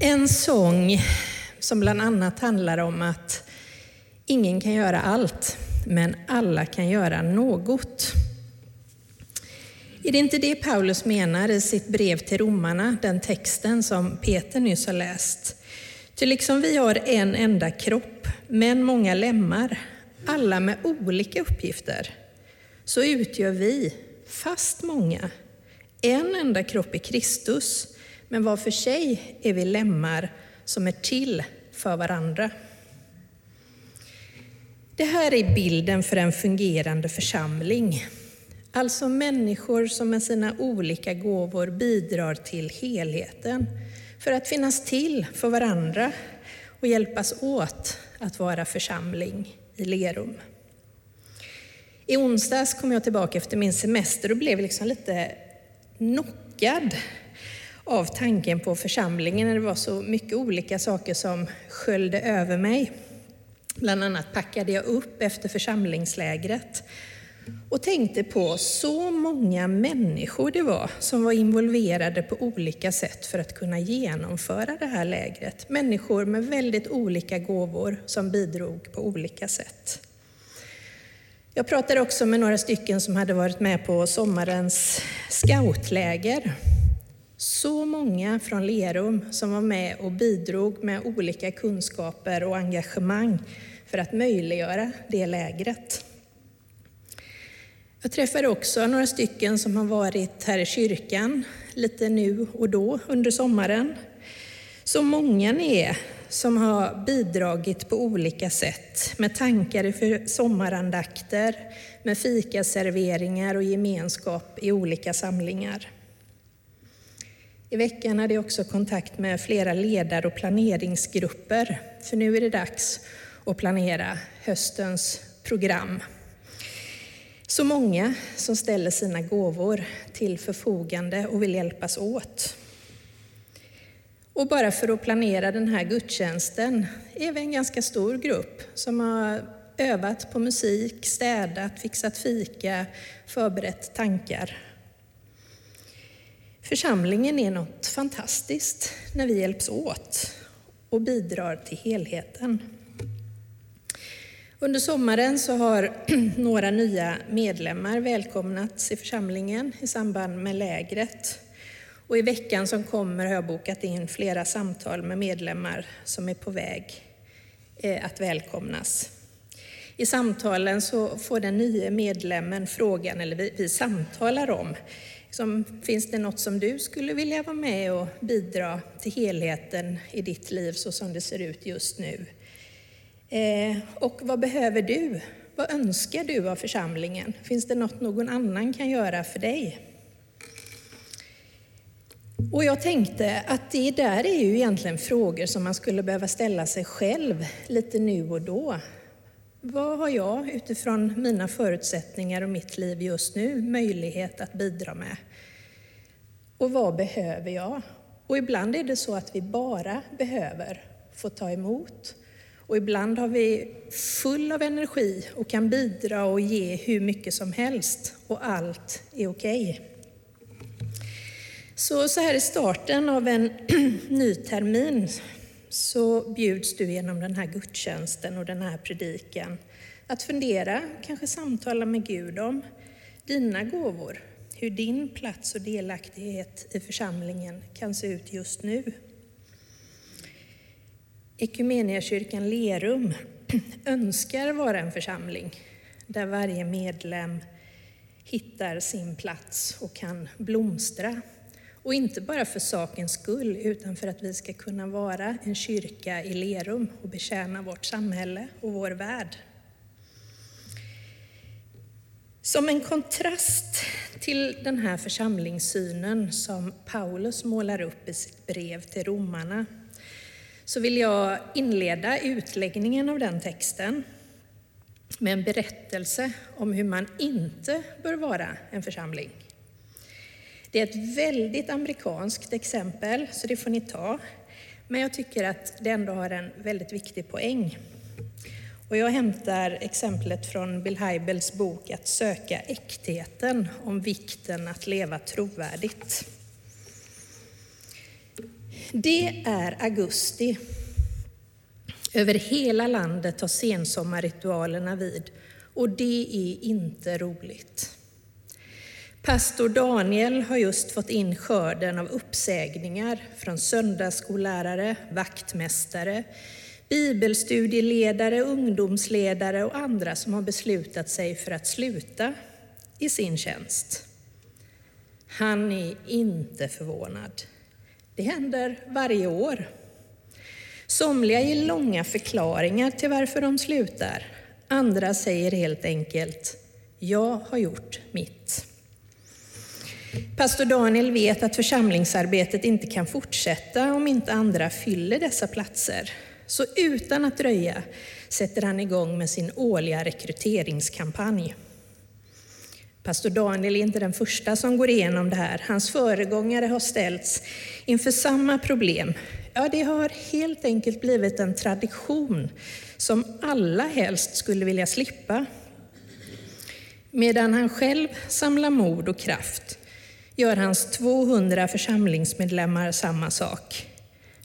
En sång som bland annat handlar om att ingen kan göra allt, men alla kan göra något. Är det inte det Paulus menar i sitt brev till romarna, den texten som Peter nyss har läst? Ty liksom vi har en enda kropp, men många lemmar, alla med olika uppgifter, så utgör vi, fast många, en enda kropp i Kristus, men var för sig är vi lemmar som är till för varandra. Det här är bilden för en fungerande församling. Alltså människor som med sina olika gåvor bidrar till helheten för att finnas till för varandra och hjälpas åt att vara församling i Lerum. I onsdags kom jag tillbaka efter min semester och blev liksom lite knockad av tanken på församlingen när det var så mycket olika saker som sköljde över mig. Bland annat packade jag upp efter församlingslägret och tänkte på så många människor det var som var involverade på olika sätt för att kunna genomföra det här lägret. Människor med väldigt olika gåvor som bidrog på olika sätt. Jag pratade också med några stycken som hade varit med på sommarens scoutläger. Så många från Lerum som var med och bidrog med olika kunskaper och engagemang för att möjliggöra det lägret. Jag träffade också några stycken som har varit här i kyrkan lite nu och då under sommaren. Så många ni är som har bidragit på olika sätt med tankar för sommarandakter, med fikaserveringar och gemenskap i olika samlingar. I veckan hade jag också kontakt med flera ledare och planeringsgrupper, för nu är det dags att planera höstens program. Så många som ställer sina gåvor till förfogande och vill hjälpas åt. Och bara för att planera den här gudstjänsten är vi en ganska stor grupp som har övat på musik, städat, fixat fika, förberett tankar. Församlingen är något fantastiskt när vi hjälps åt och bidrar till helheten. Under sommaren så har några nya medlemmar välkomnats i församlingen i samband med lägret. Och i veckan som kommer har jag bokat in flera samtal med medlemmar som är på väg eh, att välkomnas. I samtalen så får den nya medlemmen frågan, eller vi, vi samtalar om, som, finns det något som du skulle vilja vara med och bidra till helheten i ditt liv så som det ser ut just nu? Eh, och vad behöver du? Vad önskar du av församlingen? Finns det något någon annan kan göra för dig? Och jag tänkte att det där är ju egentligen frågor som man skulle behöva ställa sig själv lite nu och då. Vad har jag utifrån mina förutsättningar och mitt liv just nu möjlighet att bidra med? Och vad behöver jag? Och ibland är det så att vi bara behöver få ta emot och ibland har vi full av energi och kan bidra och ge hur mycket som helst och allt är okej. Okay. Så, så här i starten av en ny termin så bjuds du genom den här gudstjänsten och den här predikan att fundera, kanske samtala med Gud om dina gåvor, hur din plats och delaktighet i församlingen kan se ut just nu. Ekumeniakyrkan Lerum önskar vara en församling där varje medlem hittar sin plats och kan blomstra. Och inte bara för sakens skull, utan för att vi ska kunna vara en kyrka i Lerum och betjäna vårt samhälle och vår värld. Som en kontrast till den här församlingssynen som Paulus målar upp i sitt brev till romarna så vill jag inleda utläggningen av den texten med en berättelse om hur man inte bör vara en församling. Det är ett väldigt amerikanskt exempel, så det får ni ta. Men jag tycker att det ändå har en väldigt viktig poäng. Och jag hämtar exemplet från Bill Hybels bok Att söka äktheten, om vikten att leva trovärdigt. Det är augusti. Över hela landet tar sensommarritualerna vid och det är inte roligt. Pastor Daniel har just fått in skörden av uppsägningar från söndagsskollärare, vaktmästare, bibelstudieledare, ungdomsledare och andra som har beslutat sig för att sluta i sin tjänst. Han är inte förvånad. Det händer varje år. Somliga ger långa förklaringar till varför de slutar. Andra säger helt enkelt, jag har gjort mitt. Pastor Daniel vet att församlingsarbetet inte kan fortsätta om inte andra fyller dessa platser. Så utan att dröja sätter han igång med sin årliga rekryteringskampanj. Pastor Daniel är inte den första som går igenom det här. Hans föregångare har ställts inför samma problem. Ja, det har helt enkelt blivit en tradition som alla helst skulle vilja slippa. Medan han själv samlar mod och kraft gör hans 200 församlingsmedlemmar samma sak.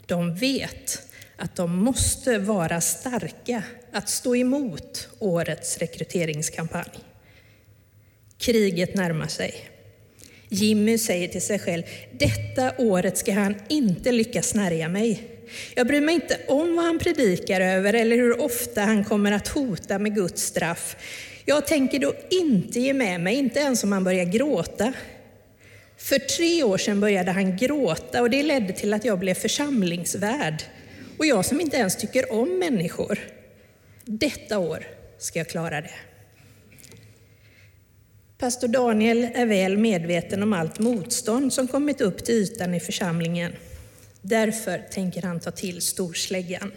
De vet att de måste vara starka att stå emot årets rekryteringskampanj. Kriget närmar sig. Jimmy säger till sig själv, detta året ska han inte lyckas snärja mig. Jag bryr mig inte om vad han predikar över eller hur ofta han kommer att hota med Guds straff. Jag tänker då inte ge med mig, inte ens om han börjar gråta. För tre år sedan började han gråta och det ledde till att jag blev församlingsvärd. Och jag som inte ens tycker om människor. Detta år ska jag klara det. Pastor Daniel är väl medveten om allt motstånd som kommit upp till ytan i församlingen. Därför tänker han ta till storsläggan.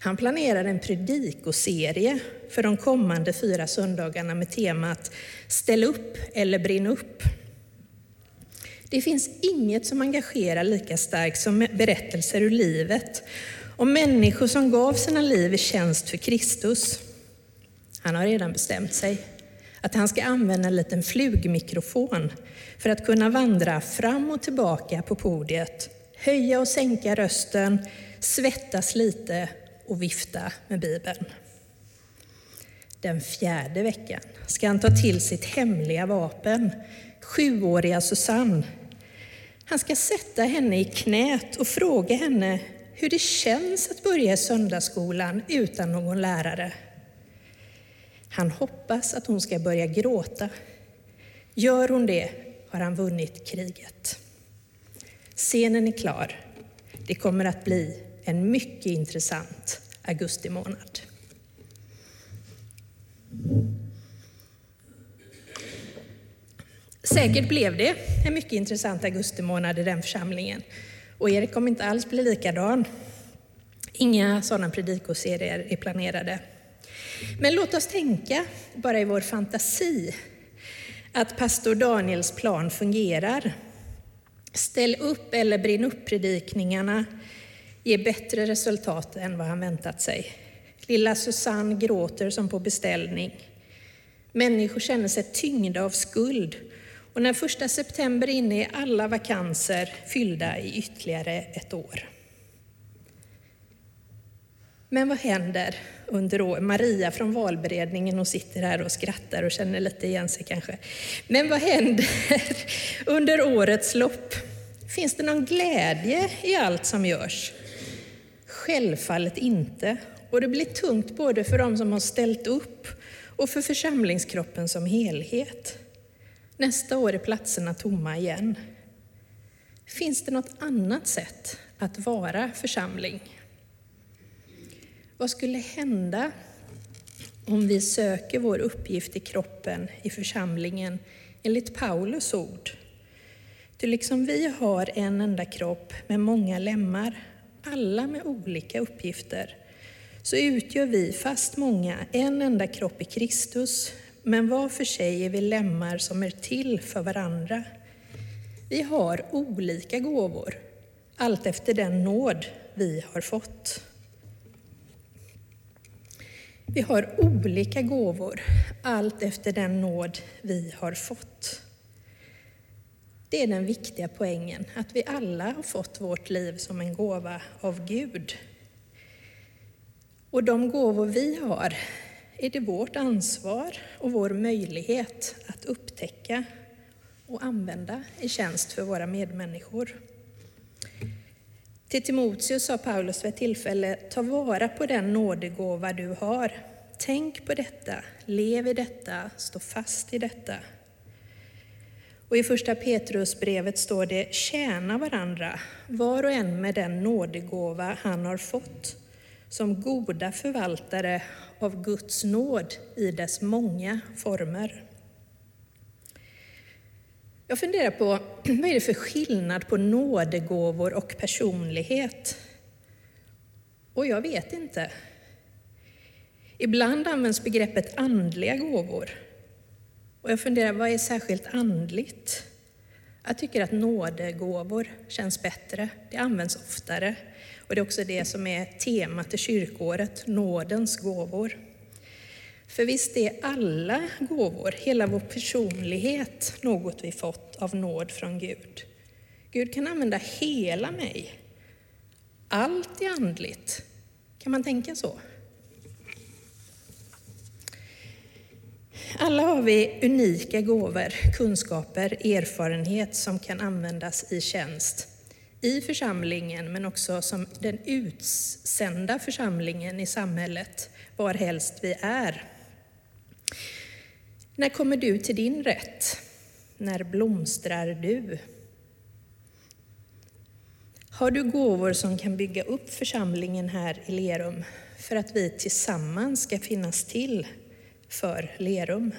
Han planerar en predikoserie för de kommande fyra söndagarna med temat Ställ upp eller brinn upp. Det finns inget som engagerar lika starkt som berättelser ur livet om människor som gav sina liv i tjänst för Kristus. Han har redan bestämt sig att han ska använda en liten flugmikrofon för att kunna vandra fram och tillbaka på podiet, höja och sänka rösten, svettas lite och vifta med Bibeln. Den fjärde veckan ska han ta till sitt hemliga vapen, sjuåriga Susanne. Han ska sätta henne i knät och fråga henne hur det känns att börja i söndagsskolan utan någon lärare. Han hoppas att hon ska börja gråta. Gör hon det har han vunnit kriget. Scenen är klar. Det kommer att bli en mycket intressant augusti månad. Säkert blev det en mycket intressant augusti månad i den församlingen. Och Erik kommer inte alls bli likadan. Inga sådana predikoserier är planerade. Men låt oss tänka, bara i vår fantasi, att pastor Daniels plan fungerar. Ställ upp eller brinn upp-predikningarna ger bättre resultat än vad han väntat sig. Lilla Susanne gråter som på beställning. Människor känner sig tyngda av skuld och när första september är inne är alla vakanser fyllda i ytterligare ett år. Men vad händer under året? Maria från valberedningen och sitter här och skrattar och känner lite igen sig kanske. Men vad händer under årets lopp? Finns det någon glädje i allt som görs? Självfallet inte. Och det blir tungt både för dem som har ställt upp och för församlingskroppen som helhet. Nästa år är platserna tomma igen. Finns det något annat sätt att vara församling? Vad skulle hända om vi söker vår uppgift i kroppen, i församlingen, enligt Paulus ord? Ty liksom vi har en enda kropp med många lemmar, alla med olika uppgifter, så utgör vi, fast många, en enda kropp i Kristus, men var för sig är vi lemmar som är till för varandra. Vi har olika gåvor, allt efter den nåd vi har fått. Vi har olika gåvor, allt efter den nåd vi har fått. Det är den viktiga poängen, att vi alla har fått vårt liv som en gåva av Gud. Och de gåvor vi har är det vårt ansvar och vår möjlighet att upptäcka och använda i tjänst för våra medmänniskor. Till Timoteus sa Paulus vid ett tillfälle, ta vara på den nådegåva du har. Tänk på detta, lev i detta, stå fast i detta. Och i första Petrusbrevet står det, tjäna varandra, var och en med den nådegåva han har fått, som goda förvaltare av Guds nåd i dess många former. Jag funderar på vad är det för skillnad på nådegåvor och personlighet? Och jag vet inte. Ibland används begreppet andliga gåvor. Och jag funderar, vad är särskilt andligt? Jag tycker att nådegåvor känns bättre. Det används oftare. Och det är också det som är temat i kyrkåret, nådens gåvor. För visst är alla gåvor, hela vår personlighet, något vi fått av nåd från Gud. Gud kan använda hela mig. Allt är andligt. Kan man tänka så? Alla har vi unika gåvor, kunskaper, erfarenhet som kan användas i tjänst i församlingen, men också som den utsända församlingen i samhället, varhelst vi är. När kommer du till din rätt? När blomstrar du? Har du gåvor som kan bygga upp församlingen här i Lerum för att vi tillsammans ska finnas till för Lerum?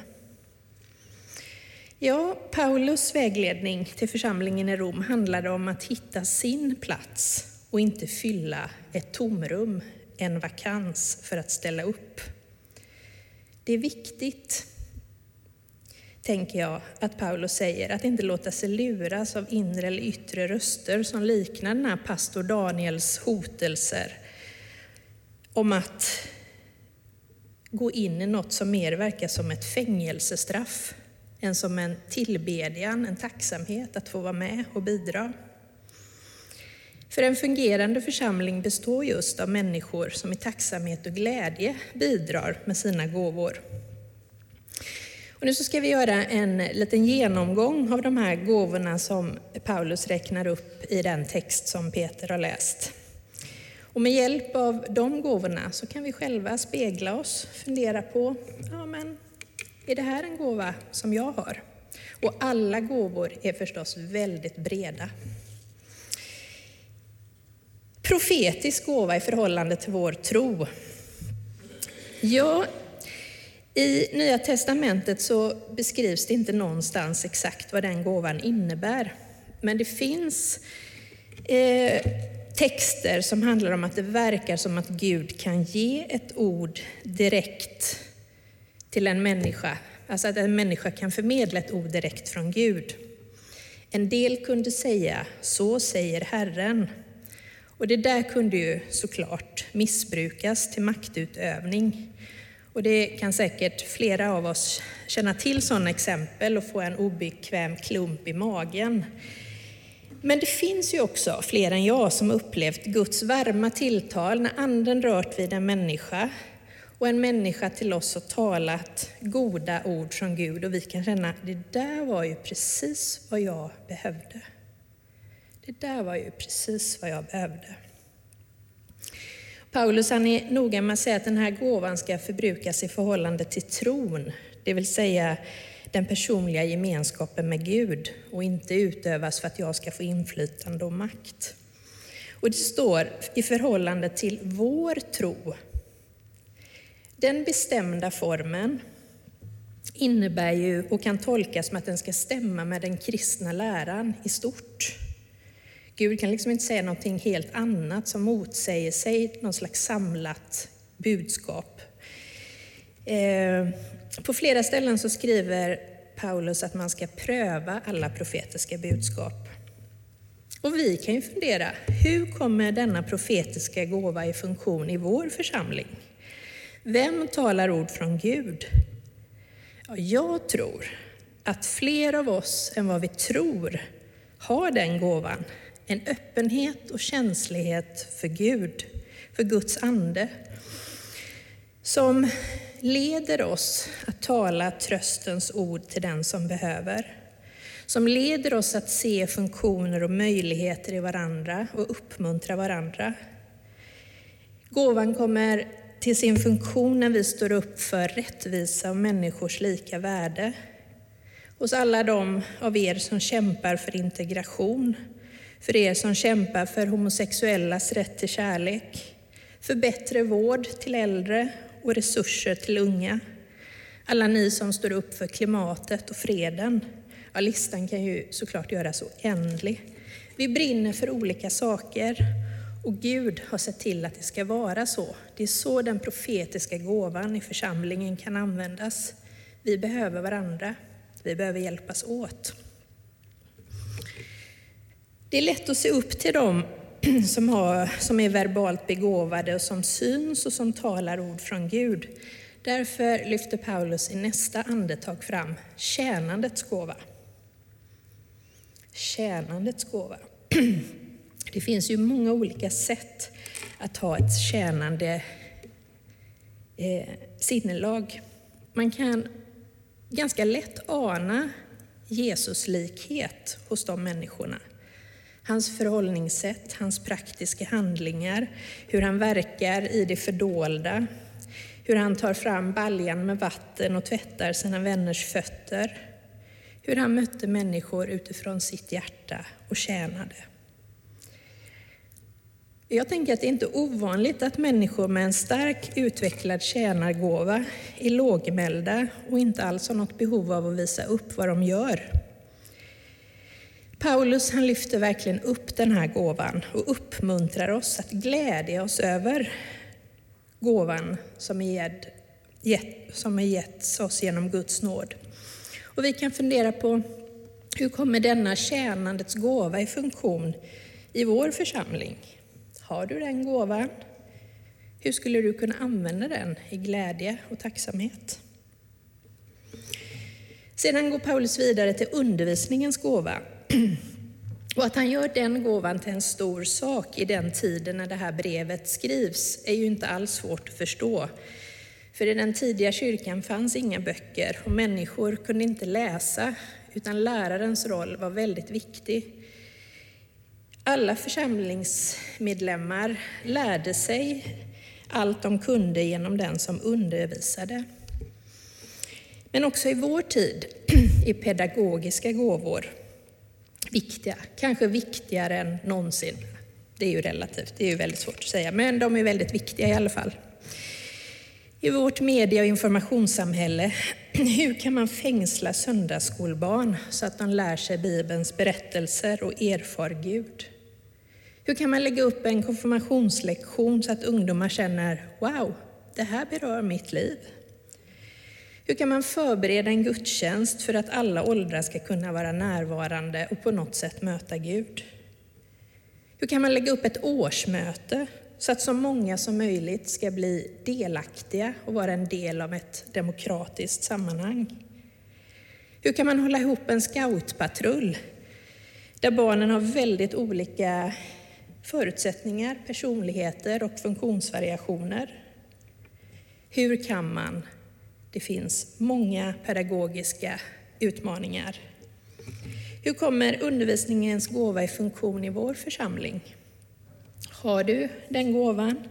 Ja, Paulus vägledning till församlingen i Rom handlade om att hitta sin plats och inte fylla ett tomrum, en vakans för att ställa upp. Det är viktigt, tänker jag, att Paulus säger att inte låta sig luras av inre eller yttre röster som liknar den här pastor Daniels hotelser om att gå in i något som mer verkar som ett fängelsestraff än som en tillbedjan, en tacksamhet att få vara med och bidra. För en fungerande församling består just av människor som i tacksamhet och glädje bidrar med sina gåvor. Och nu så ska vi göra en liten genomgång av de här gåvorna som Paulus räknar upp i den text som Peter har läst. Och med hjälp av de gåvorna så kan vi själva spegla oss, fundera på, ja men är det här en gåva som jag har? Och alla gåvor är förstås väldigt breda. Profetisk gåva i förhållande till vår tro. Ja, i Nya Testamentet så beskrivs det inte någonstans exakt vad den gåvan innebär. Men det finns eh, texter som handlar om att det verkar som att Gud kan ge ett ord direkt till en människa. Alltså att en människa kan förmedla ett ord direkt från Gud. En del kunde säga, så säger Herren. Och det där kunde ju såklart missbrukas till maktutövning. Och det kan säkert flera av oss känna till sådana exempel och få en obekväm klump i magen. Men det finns ju också fler än jag som upplevt Guds varma tilltal när anden rört vid en människa och en människa till oss har talat goda ord från Gud och vi kan känna, det där var ju precis vad jag behövde. Det där var ju precis vad jag behövde. Paulus han är noga med att säga att den här gåvan ska förbrukas i förhållande till tron, det vill säga den personliga gemenskapen med Gud och inte utövas för att jag ska få inflytande och makt. Och det står i förhållande till vår tro den bestämda formen innebär ju och kan tolkas som att den ska stämma med den kristna läran i stort. Gud kan liksom inte säga någonting helt annat som motsäger sig någon slags samlat budskap. Eh, på flera ställen så skriver Paulus att man ska pröva alla profetiska budskap. Och vi kan ju fundera, hur kommer denna profetiska gåva i funktion i vår församling? Vem talar ord från Gud? Ja, jag tror att fler av oss än vad vi tror har den gåvan. En öppenhet och känslighet för Gud, för Guds ande. Som leder oss att tala tröstens ord till den som behöver. Som leder oss att se funktioner och möjligheter i varandra och uppmuntra varandra. Gåvan kommer till sin funktion när vi står upp för rättvisa och människors lika värde. Hos alla de av er som kämpar för integration, för er som kämpar för homosexuellas rätt till kärlek, för bättre vård till äldre och resurser till unga. Alla ni som står upp för klimatet och freden. Ja, listan kan ju såklart göras oändlig. Vi brinner för olika saker och Gud har sett till att det ska vara så. Det är så den profetiska gåvan i församlingen kan användas. Vi behöver varandra. Vi behöver hjälpas åt. Det är lätt att se upp till dem som, har, som är verbalt begåvade och som syns och som talar ord från Gud. Därför lyfter Paulus i nästa andetag fram tjänandets gåva. Tjänandets gåva. Det finns ju många olika sätt att ha ett tjänande eh, sinnelag. Man kan ganska lätt ana Jesuslikhet hos de människorna. Hans förhållningssätt, hans praktiska handlingar, hur han verkar i det fördolda, hur han tar fram baljan med vatten och tvättar sina vänners fötter, hur han mötte människor utifrån sitt hjärta och tjänade. Jag tänker att det inte ovanligt att människor med en stark utvecklad tjänargåva är lågmälda och inte alls har något behov av att visa upp vad de gör. Paulus han lyfter verkligen upp den här gåvan och uppmuntrar oss att glädja oss över gåvan som är, gett, som är getts oss genom Guds nåd. Och vi kan fundera på hur kommer denna tjänandets gåva i funktion i vår församling? Har du den gåvan? Hur skulle du kunna använda den i glädje och tacksamhet? Sedan går Paulus vidare till undervisningens gåva. Och att han gör den gåvan till en stor sak i den tiden när det här brevet skrivs är ju inte alls svårt att förstå. För i den tidiga kyrkan fanns inga böcker och människor kunde inte läsa, utan lärarens roll var väldigt viktig. Alla församlingsmedlemmar lärde sig allt de kunde genom den som undervisade. Men också i vår tid är pedagogiska gåvor viktiga, kanske viktigare än någonsin. Det är ju relativt, det är ju väldigt svårt att säga, men de är väldigt viktiga i alla fall. I vårt media och informationssamhälle, hur kan man fängsla söndagsskolbarn så att de lär sig Bibelns berättelser och erfar Gud? Hur kan man lägga upp en konfirmationslektion så att ungdomar känner ”Wow, det här berör mitt liv”? Hur kan man förbereda en gudstjänst för att alla åldrar ska kunna vara närvarande och på något sätt möta Gud? Hur kan man lägga upp ett årsmöte så att så många som möjligt ska bli delaktiga och vara en del av ett demokratiskt sammanhang? Hur kan man hålla ihop en scoutpatrull där barnen har väldigt olika förutsättningar, personligheter och funktionsvariationer? Hur kan man det finns många pedagogiska utmaningar. Hur kommer undervisningens gåva i funktion i vår församling? Har du den gåvan?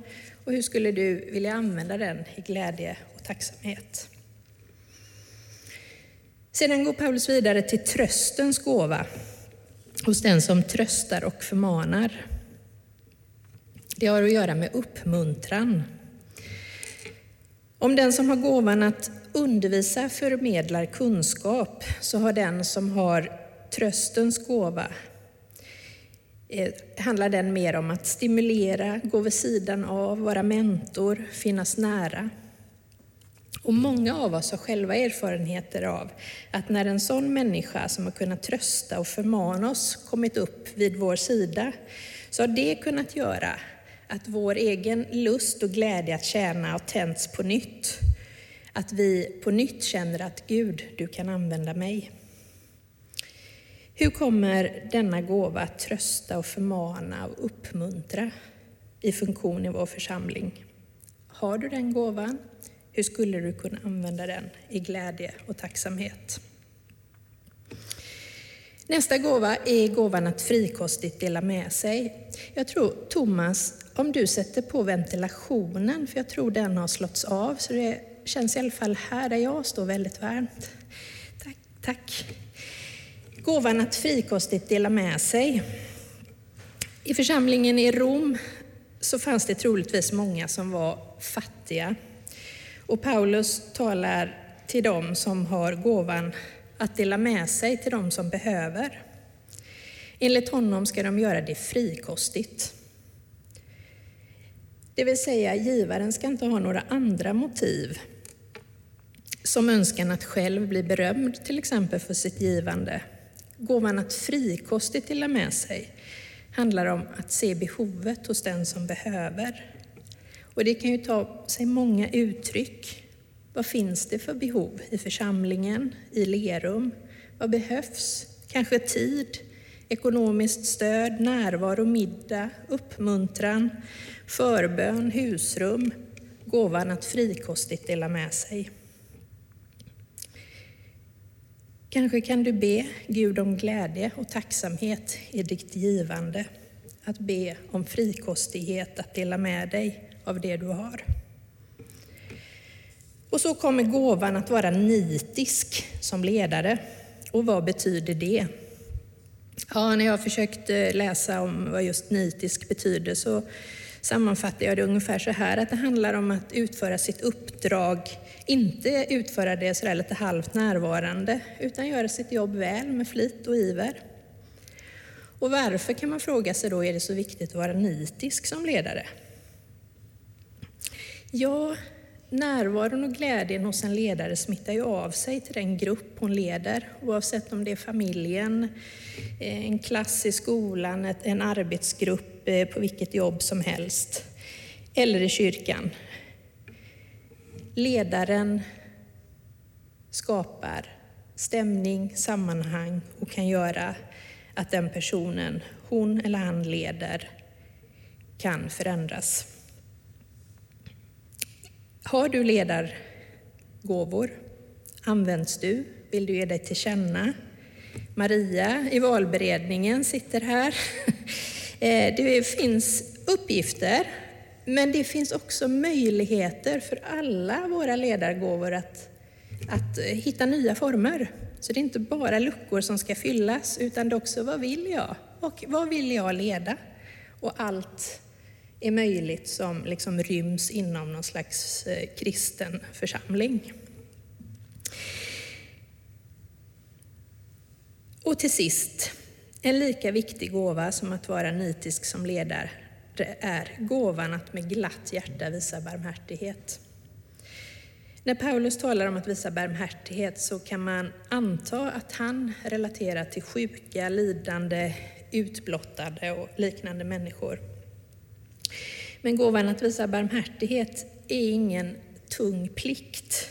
Och hur skulle du vilja använda den i glädje och tacksamhet? Sedan går Paulus vidare till tröstens gåva hos den som tröstar och förmanar. Det har att göra med uppmuntran. Om den som har gåvan att undervisa förmedlar kunskap, så har den som har tröstens gåva eh, handlar den mer om att stimulera, gå vid sidan av, vara mentor, finnas nära. Och många av oss har själva erfarenheter av att när en sån människa som har kunnat trösta och förmana oss kommit upp vid vår sida, så har det kunnat göra att vår egen lust och glädje att tjäna har tänts på nytt. Att vi på nytt känner att Gud, du kan använda mig. Hur kommer denna gåva att trösta och förmana och uppmuntra i funktion i vår församling? Har du den gåvan? Hur skulle du kunna använda den i glädje och tacksamhet? Nästa gåva är gåvan att frikostigt dela med sig. Jag tror, Thomas, om du sätter på ventilationen, för jag tror den har slåtts av, så det känns i alla fall här där jag står väldigt varmt. Tack. tack. Gåvan att frikostigt dela med sig. I församlingen i Rom så fanns det troligtvis många som var fattiga. Och Paulus talar till dem som har gåvan att dela med sig till dem som behöver. Enligt honom ska de göra det frikostigt. Det vill säga, givaren ska inte ha några andra motiv som önskan att själv bli berömd, till exempel för sitt givande. Gåvan att frikostigt dela med sig handlar om att se behovet hos den som behöver. Och det kan ju ta sig många uttryck. Vad finns det för behov i församlingen, i Lerum? Vad behövs? Kanske tid, ekonomiskt stöd, närvaro, middag, uppmuntran, förbön, husrum, gåvan att frikostigt dela med sig. Kanske kan du be Gud om glädje och tacksamhet i ditt givande. Att be om frikostighet att dela med dig av det du har. Och så kommer gåvan att vara nitisk som ledare. Och vad betyder det? Ja, när jag försökte eh, läsa om vad just nitisk betyder så sammanfattar jag det ungefär så här, att det handlar om att utföra sitt uppdrag, inte utföra det sådär lite halvt närvarande, utan göra sitt jobb väl med flit och iver. Och varför kan man fråga sig då är det så viktigt att vara nitisk som ledare? Ja, närvaron och glädjen hos en ledare smittar ju av sig till den grupp hon leder, oavsett om det är familjen, eh, en klass i skolan, en arbetsgrupp Eh, på vilket jobb som helst, eller i kyrkan. Ledaren skapar stämning, sammanhang och kan göra att den personen hon eller han leder kan förändras. Har du ledargåvor? Används du? Vill du ge dig till känna? Maria i valberedningen sitter här. Eh, det finns uppgifter, men det finns också möjligheter för alla våra ledargåvor att, att eh, hitta nya former. Så det är inte bara luckor som ska fyllas, utan det är också vad vill jag? Och vad vill jag leda? Och allt är möjligt som liksom ryms inom någon slags eh, kristen församling. Och till sist, en lika viktig gåva som att vara nitisk som ledare är gåvan att med glatt hjärta visa barmhärtighet. När Paulus talar om att visa barmhärtighet så kan man anta att han relaterar till sjuka, lidande, utblottade och liknande människor. Men gåvan att visa barmhärtighet är ingen tung plikt.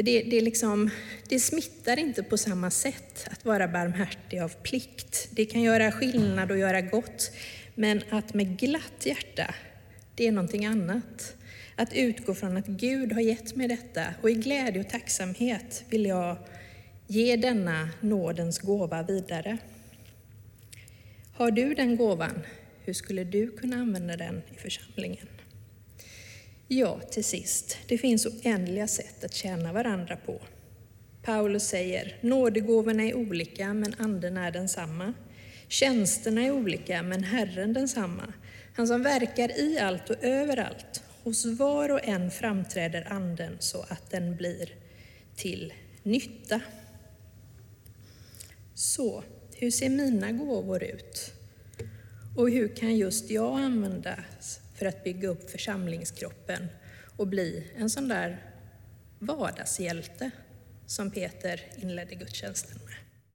För det, det, liksom, det smittar inte på samma sätt att vara barmhärtig av plikt. Det kan göra skillnad och göra gott, men att med glatt hjärta, det är någonting annat. Att utgå från att Gud har gett mig detta och i glädje och tacksamhet vill jag ge denna nådens gåva vidare. Har du den gåvan? Hur skulle du kunna använda den i församlingen? Ja, till sist, det finns oändliga sätt att tjäna varandra på. Paulus säger, nådegåvorna är olika, men anden är densamma. Tjänsterna är olika, men Herren densamma. Han som verkar i allt och överallt. Hos var och en framträder anden så att den blir till nytta. Så, hur ser mina gåvor ut? Och hur kan just jag användas för att bygga upp församlingskroppen och bli en sån där vardagshjälte som Peter inledde gudstjänsten med?